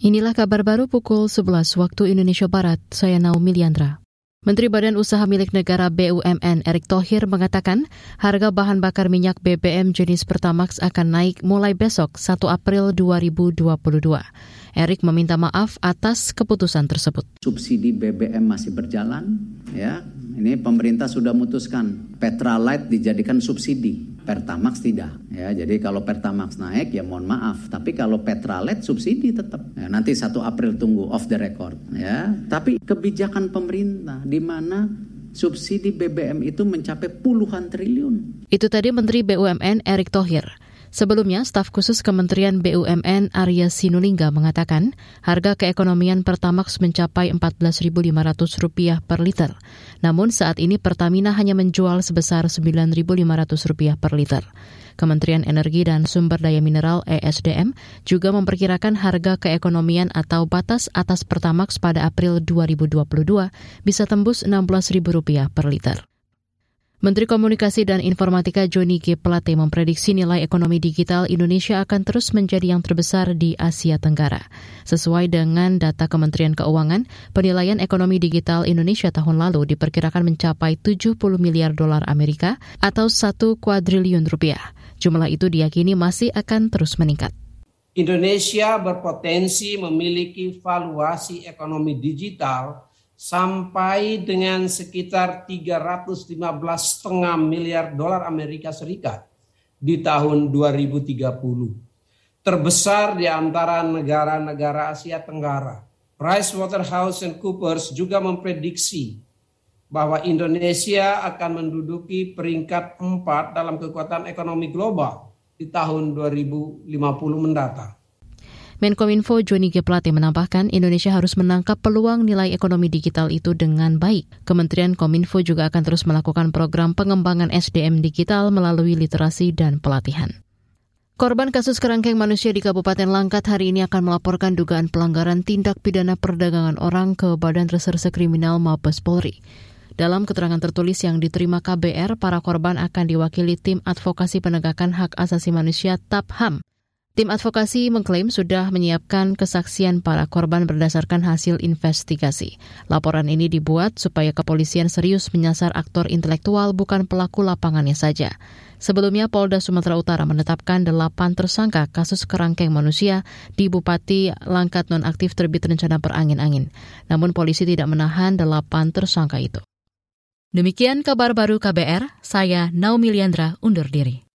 Inilah kabar baru pukul 11 waktu Indonesia Barat. Saya Naomi Liandra. Menteri Badan Usaha Milik Negara BUMN Erick Thohir mengatakan harga bahan bakar minyak BBM jenis Pertamax akan naik mulai besok 1 April 2022. Erick meminta maaf atas keputusan tersebut. Subsidi BBM masih berjalan, ya. Ini pemerintah sudah memutuskan Petralite dijadikan subsidi, Pertamax tidak. Ya, jadi kalau Pertamax naik ya mohon maaf, tapi kalau Petralite subsidi tetap. Ya, nanti 1 April tunggu off the record, ya. Tapi kebijakan pemerintah di mana subsidi BBM itu mencapai puluhan triliun. Itu tadi Menteri BUMN Erick Thohir. Sebelumnya, staf khusus Kementerian BUMN Arya Sinulinga mengatakan harga keekonomian Pertamax mencapai Rp14.500 per liter. Namun saat ini Pertamina hanya menjual sebesar Rp9.500 per liter. Kementerian Energi dan Sumber Daya Mineral ESDM juga memperkirakan harga keekonomian atau batas atas Pertamax pada April 2022 bisa tembus Rp16.000 per liter. Menteri Komunikasi dan Informatika Joni G. Plate memprediksi nilai ekonomi digital Indonesia akan terus menjadi yang terbesar di Asia Tenggara. Sesuai dengan data Kementerian Keuangan, penilaian ekonomi digital Indonesia tahun lalu diperkirakan mencapai 70 miliar dolar Amerika atau 1 kuadriliun rupiah. Jumlah itu diyakini masih akan terus meningkat. Indonesia berpotensi memiliki valuasi ekonomi digital sampai dengan sekitar 315,5 miliar dolar Amerika Serikat di tahun 2030. Terbesar di antara negara-negara Asia Tenggara. PricewaterhouseCoopers juga memprediksi bahwa Indonesia akan menduduki peringkat 4 dalam kekuatan ekonomi global di tahun 2050 mendatang. Menkominfo Joni G. Plate menambahkan Indonesia harus menangkap peluang nilai ekonomi digital itu dengan baik. Kementerian Kominfo juga akan terus melakukan program pengembangan SDM digital melalui literasi dan pelatihan. Korban kasus kerangkeng manusia di Kabupaten Langkat hari ini akan melaporkan dugaan pelanggaran tindak pidana perdagangan orang ke Badan Reserse Kriminal Mabes Polri. Dalam keterangan tertulis yang diterima KBR, para korban akan diwakili tim advokasi penegakan hak asasi manusia TAPHAM Tim advokasi mengklaim sudah menyiapkan kesaksian para korban berdasarkan hasil investigasi. Laporan ini dibuat supaya kepolisian serius menyasar aktor intelektual bukan pelaku lapangannya saja. Sebelumnya Polda Sumatera Utara menetapkan delapan tersangka kasus kerangkeng manusia di Bupati Langkat nonaktif terbit rencana perangin-angin. Namun polisi tidak menahan delapan tersangka itu. Demikian kabar baru KBR, saya Naomi Liandra undur diri.